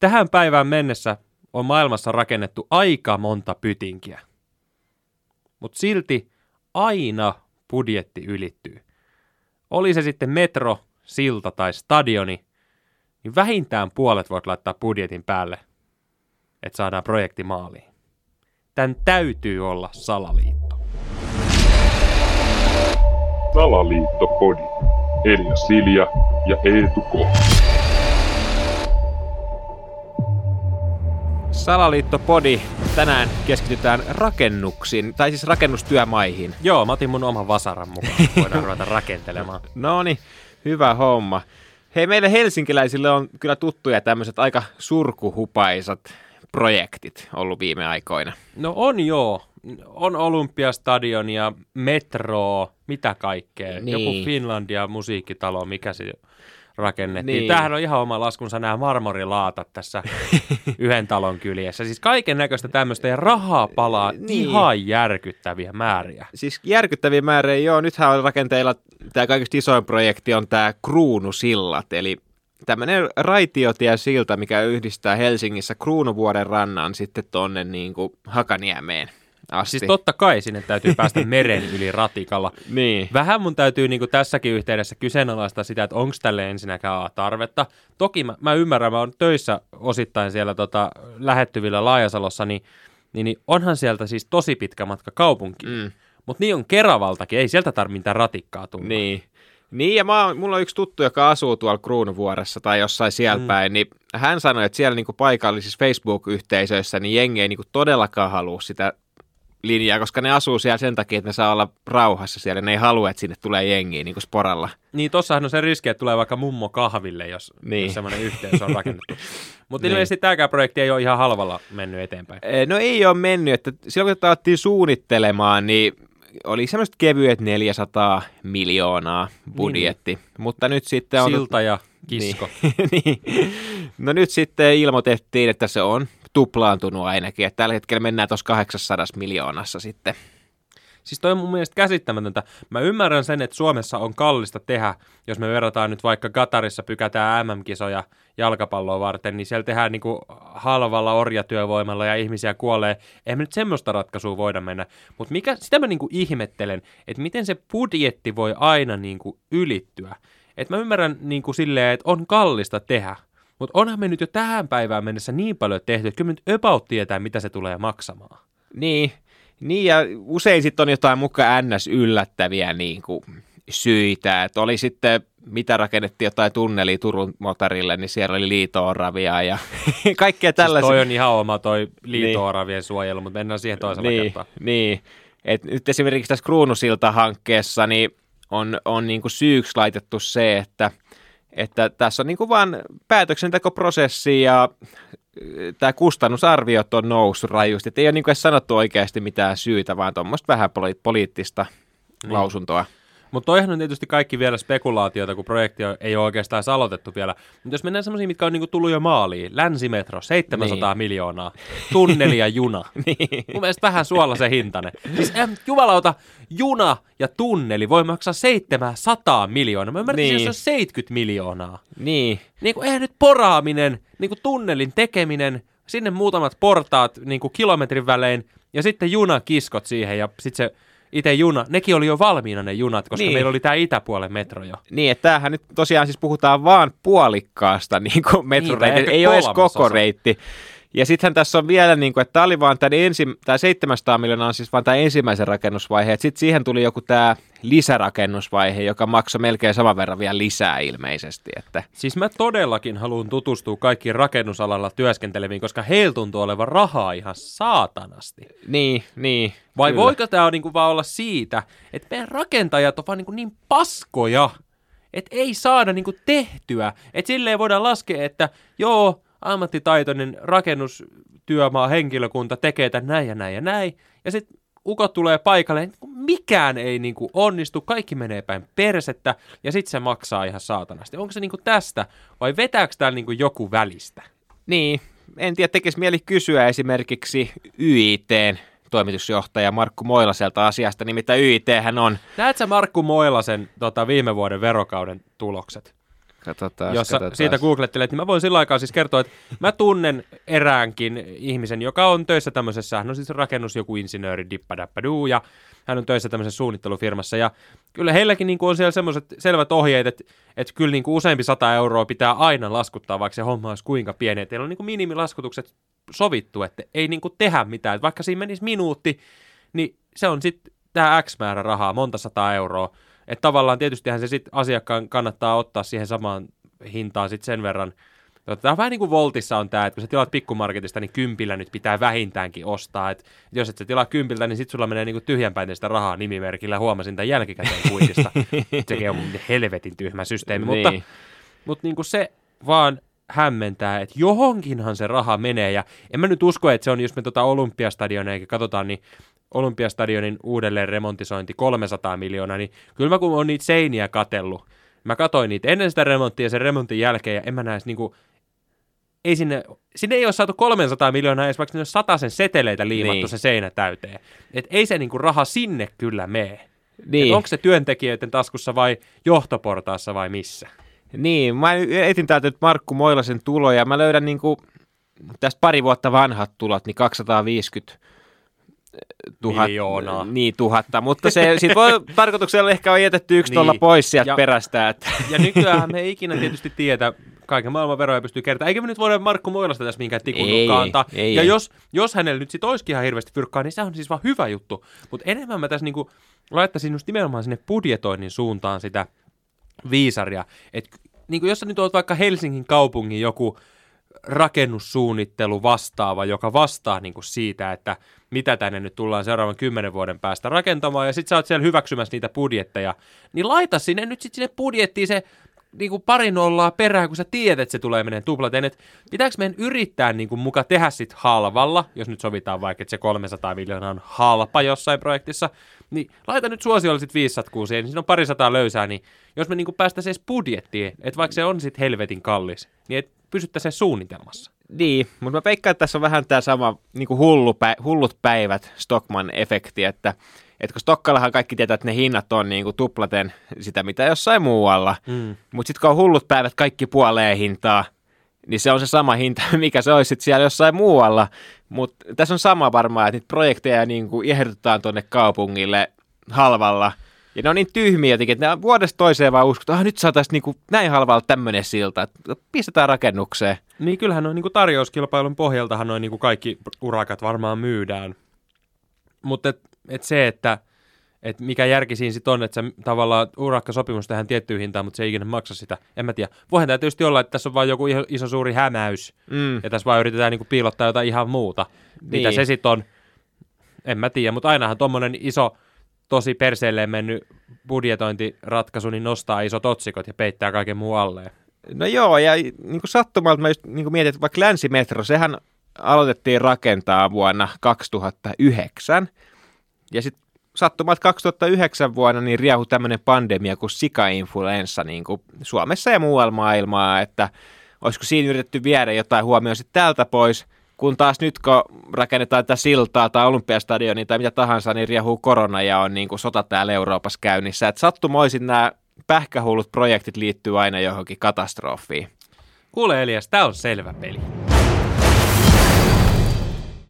Tähän päivään mennessä on maailmassa rakennettu aika monta pytinkiä. Mutta silti aina budjetti ylittyy. Oli se sitten metro, silta tai stadioni, niin vähintään puolet voit laittaa budjetin päälle, että saadaan projekti maaliin. Tän täytyy olla salaliitto. Salaliittopodi. Elia Silja ja Eetu K. Salaliittopodi. Tänään keskitytään rakennuksiin, tai siis rakennustyömaihin. Joo, mä otin mun oman vasaran mukaan. Voidaan ruveta rakentelemaan. No niin, hyvä homma. Hei, meille helsinkiläisille on kyllä tuttuja tämmöiset aika surkuhupaisat projektit ollut viime aikoina. No on joo. On Olympiastadion ja metro, mitä kaikkea. Niin. Joku Finlandia musiikkitalo, mikä se rakennettiin. Niin. Tämähän on ihan oma laskunsa nämä marmorilaatat tässä yhden talon kyljessä. Siis kaiken näköistä tämmöistä ja rahaa palaa Niin. ihan järkyttäviä määriä. Siis järkyttäviä määriä, joo. Nythän on rakenteilla, tämä kaikista isoin projekti on tämä Kruunusillat, eli tämmöinen raitiotie silta, mikä yhdistää Helsingissä Kruunuvuoren rannan sitten tonne niin kuin Hakaniemeen asti. Siis totta kai sinne täytyy päästä meren yli ratikalla. Niin. Vähän mun täytyy niin tässäkin yhteydessä kyseenalaistaa sitä, että onko tälle ensinnäkään tarvetta. Toki mä, mä ymmärrän, mä oon töissä osittain siellä tota, lähettyvillä Laajasalossa, niin, niin, niin onhan sieltä siis tosi pitkä matka kaupunkiin. Mm. Mutta niin on Keravaltakin, ei sieltä tarvitse mitään ratikkaa tulla. Niin. Niin, ja mä, mulla on yksi tuttu, joka asuu tuolla Kruunuvuoressa tai jossain siellä mm. päin, niin hän sanoi, että siellä niinku paikallisissa Facebook-yhteisöissä niin jengi ei niinku todellakaan halua sitä linjaa, koska ne asuu siellä sen takia, että ne saa olla rauhassa siellä, ne ei halua, että sinne tulee jengiä niinku sporalla. Niin tossahan on se riski, että tulee vaikka mummo kahville, jos, Niin. niin. jos semmoinen yhteys on rakennettu. Mutta Niin. ilmeisesti tämäkään projekti ei ole ihan halvalla mennyt eteenpäin. Eh, No ei ole mennyt, että silloin kun tätä suunnittelemaan, niin oli semmoiset kevyet 400 miljoonaa budjetti, niin. mutta nyt sitten on... Silta ja kisko. Niin. niin. No nyt sitten ilmoitettiin, että se on tuplaantunut ainakin, että tällä hetkellä mennään tuossa 800 miljoonassa sitten. Siis toi on mun mielestä käsittämätöntä. Mä ymmärrän sen, että Suomessa on kallista tehdä, jos me verrataan nyt vaikka Katarissa pykätään MM-kisoja jalkapalloa varten, niin siellä tehdään niinku halvalla orjatyövoimalla ja ihmisiä kuolee. Eihän me nyt semmoista ratkaisua voida mennä. Mutta sitä mä niinku ihmettelen, että miten se budjetti voi aina niinku ylittyä. Et mä ymmärrän niinku silleen, että on kallista tehdä, mutta onhan me nyt jo tähän päivään mennessä niin paljon tehty, että kyllä me nyt about tietää, mitä se tulee maksamaan. Niin, niin ja usein sitten on jotain mukaan ns. yllättäviä niin kuin syitä, että oli sitten mitä rakennettiin jotain tunnelia Turun motorille, niin siellä oli liito-oravia ja kaikkea Siis tällaisia. toi on ihan oma toi liito-oravien suojelu, mutta mennään siihen toisella niin, kertaa. niin. Et nyt esimerkiksi tässä Kruunusilta-hankkeessa niin on, on niin kuin syyksi laitettu se, että, että tässä on niin kuin vaan päätöksentekoprosessi ja tämä kustannusarviot on noussut rajusti. Et ei ole niin sanottu oikeasti mitään syytä, vaan tuommoista vähän poli- poliittista niin. lausuntoa. Mutta toihan on tietysti kaikki vielä spekulaatiota, kun projekti ei ole oikeastaan aloitettu vielä. Mutta jos mennään semmoisiin, mitkä on niinku tullut jo maaliin. Länsimetro, 700 Niin. miljoonaa. Tunneli ja juna. niin. Mun mielestä vähän suolla se hintainen. Siis ähm, jumalauta, juna ja tunneli voi maksaa 700 miljoonaa. Mä ymmärrän, Niin. niin. jos se on 70 miljoonaa. niin. Niin kuin, eihän nyt poraaminen, niin kuin tunnelin tekeminen, sinne muutamat portaat niin kuin kilometrin välein, ja sitten junakiskot siihen, ja sitten se itse juna, nekin oli jo valmiina ne junat, koska Niin. niin. meillä oli tämä itäpuolen metro jo. Niin, että tämähän nyt tosiaan siis puhutaan vaan puolikkaasta niin kuin metroreitti, ehkä ei ole edes koko reitti. Ja sittenhän tässä on vielä, niin kuin, että tämä oli vaan tämän ensi, tämä 700 miljoonaa on siis vaan tämä ensimmäisen rakennusvaihe, että sitten siihen tuli joku tämä lisärakennusvaihe, joka maksoi melkein saman verran vielä lisää ilmeisesti. Että, Siis mä todellakin haluan tutustua kaikkiin rakennusalalla työskenteleviin, koska heillä tuntuu olevan rahaa ihan saatanasti. niin, niin. Vai kyllä. voiko tämä niinku vaan olla siitä, että meidän rakentajat on vaan niinku niin paskoja, että ei saada niinku tehtyä. Että silleen voidaan laskea, että joo, ammattitaitoinen rakennustyömaa henkilökunta tekee tämän näin ja näin ja näin. Ja sitten ukot tulee paikalle, niin mikään ei niinku onnistu, kaikki menee päin persettä ja sitten se maksaa ihan saatanasti. Onko se niinku tästä vai vetääkö täällä niinku joku välistä? Niin, en tiedä, tekisi mieli kysyä esimerkiksi YITn toimitusjohtaja Markku Moilaselta asiasta, nimittäin YIT hän on Näet sä Markku Moilasen tota, viime vuoden verokauden tulokset? Katsotaan, jos sä katsotaan. siitä googlettelet, niin mä voin sillä aikaa siis kertoa, että mä tunnen eräänkin ihmisen, joka on töissä tämmöisessä, hän on siis rakennus joku insinööri, dippadappaduu, ja hän on töissä tämmöisessä suunnittelufirmassa, ja kyllä heilläkin niin kuin on siellä semmoiset selvät ohjeet, että, että kyllä niin kuin useampi sata euroa pitää aina laskuttaa, vaikka se homma olisi kuinka pieni, teillä on niin kuin minimilaskutukset sovittu, että ei niin kuin tehdä mitään, että vaikka siinä menisi minuutti, niin se on sitten tämä X määrä rahaa, monta sataa euroa, että tavallaan tietystihän se sitten asiakkaan kannattaa ottaa siihen samaan hintaan sitten sen verran. Tämä on vähän niin kuin Voltissa on tämä, että kun sä tilaat pikkumarketista, niin kympillä nyt pitää vähintäänkin ostaa. Et jos et sä tilaa kympiltä, niin sitten sulla menee niin tyhjänpäin sitä rahaa nimimerkillä. Huomasin tämän jälkikäteen kuitista. Sekin on helvetin tyhmä systeemi, niin. mutta, mutta niin kuin se vaan hämmentää, että johonkinhan se raha menee, ja en mä nyt usko, että se on, jos me tuota Olympiastadionia katsotaan, niin Olympiastadionin uudelleen remontisointi 300 miljoonaa, niin kyllä mä kun on niitä seiniä katellut, mä katoin niitä ennen sitä remonttia ja sen remontin jälkeen, ja en mä näe niinku, ei sinne, sinne ei ole saatu 300 miljoonaa edes, vaikka sinne on sen seteleitä liimattu niin. se seinä täyteen. Et ei se niinku raha sinne kyllä mene. Niin. onko se työntekijöiden taskussa vai johtoportaassa vai missä? Niin, mä etin täältä nyt Markku Moilasen tuloja. Mä löydän niinku tästä pari vuotta vanhat tulot, niin 250 tuhat, miljoonaa. Niin, tuhatta, mutta se sit voi tarkoituksella ehkä on jätetty yksi niin. tuolla pois sieltä ja, perästä. Että. Ja nykyään me ei ikinä tietysti tietä, kaiken maailman veroja pystyy kertomaan. Eikä me nyt voida Markku Moilasta tässä minkään tikun ei, ja ei. Jos, jos hänellä nyt sit olisikin ihan hirveästi fyrkkaa, niin se on siis vaan hyvä juttu. Mutta enemmän mä tässä niinku laittaisin just nimenomaan sinne budjetoinnin suuntaan sitä viisaria. Että niinku jos sä nyt oot vaikka Helsingin kaupungin joku rakennussuunnittelu vastaava, joka vastaa niin kuin siitä, että mitä tänne nyt tullaan seuraavan kymmenen vuoden päästä rakentamaan, ja sitten sä oot siellä hyväksymässä niitä budjetteja, niin laita sinne nyt sitten sinne budjettiin se niin kuin pari nollaa perään, kun sä tiedät, että se tulee menee tuplaten, pitääkö meidän yrittää niin kuin muka tehdä sit halvalla, jos nyt sovitaan vaikka, että se 300 miljoonaa on halpa jossain projektissa, niin laita nyt suosiolla sitten 500 kuusia, niin siinä on pari sataa löysää, niin jos me niin päästäisiin edes budjettiin, että vaikka se on sitten helvetin kallis, niin et pysyttäisiin suunnitelmassa. Niin, mutta mä peikkaan, että tässä on vähän tämä sama niin kuin hullu pä- hullut päivät Stockman-efekti, että että kun Stokkallahan kaikki tietää, että ne hinnat on niin kuin tuplaten sitä, mitä jossain muualla, mm. mutta sitten kun on hullut päivät kaikki puoleen hintaa, niin se on se sama hinta, mikä se olisi siellä jossain muualla. Mutta tässä on sama varmaan, että niitä projekteja niin kuin ehdotetaan tuonne kaupungille halvalla – ja ne on niin tyhmiä jotenkin, että ne vuodesta toiseen vaan uskoo, että ah, nyt saataisiin niinku näin halvalla tämmöinen silta, että pistetään rakennukseen. Niin kyllähän on niinku tarjouskilpailun pohjaltahan noin niinku kaikki urakat varmaan myydään. Mutta et, se, että et mikä järki siinä sitten on, että se tavallaan urakkasopimus tehdään tiettyyn hintaan, mutta se ei ikinä maksa sitä. En mä tiedä. Voihan tämä tietysti olla, että tässä on vain joku iso, iso suuri hämäys, mm. ja tässä vaan yritetään niinku piilottaa jotain ihan muuta. Niin. Mitä se sitten on, en mä tiedä, mutta ainahan tuommoinen iso tosi perseelleen mennyt budjetointiratkaisu, niin nostaa isot otsikot ja peittää kaiken muu alleen. No joo, ja niin kuin sattumalta mä just niin kuin mietin, että vaikka Länsimetro, sehän aloitettiin rakentaa vuonna 2009, ja sitten sattumalta 2009 vuonna niin riehu tämmöinen pandemia kuin sika-influenssa niin kuin Suomessa ja muualla maailmaa, että olisiko siinä yritetty viedä jotain huomioon sitten täältä pois – kun taas nyt kun rakennetaan tätä siltaa tai olympiastadionia tai mitä tahansa, niin riehuu korona ja on niin kuin sota täällä Euroopassa käynnissä. Et sattumoisin nämä pähkähullut projektit liittyy aina johonkin katastrofiin. Kuule Elias, tämä on selvä peli.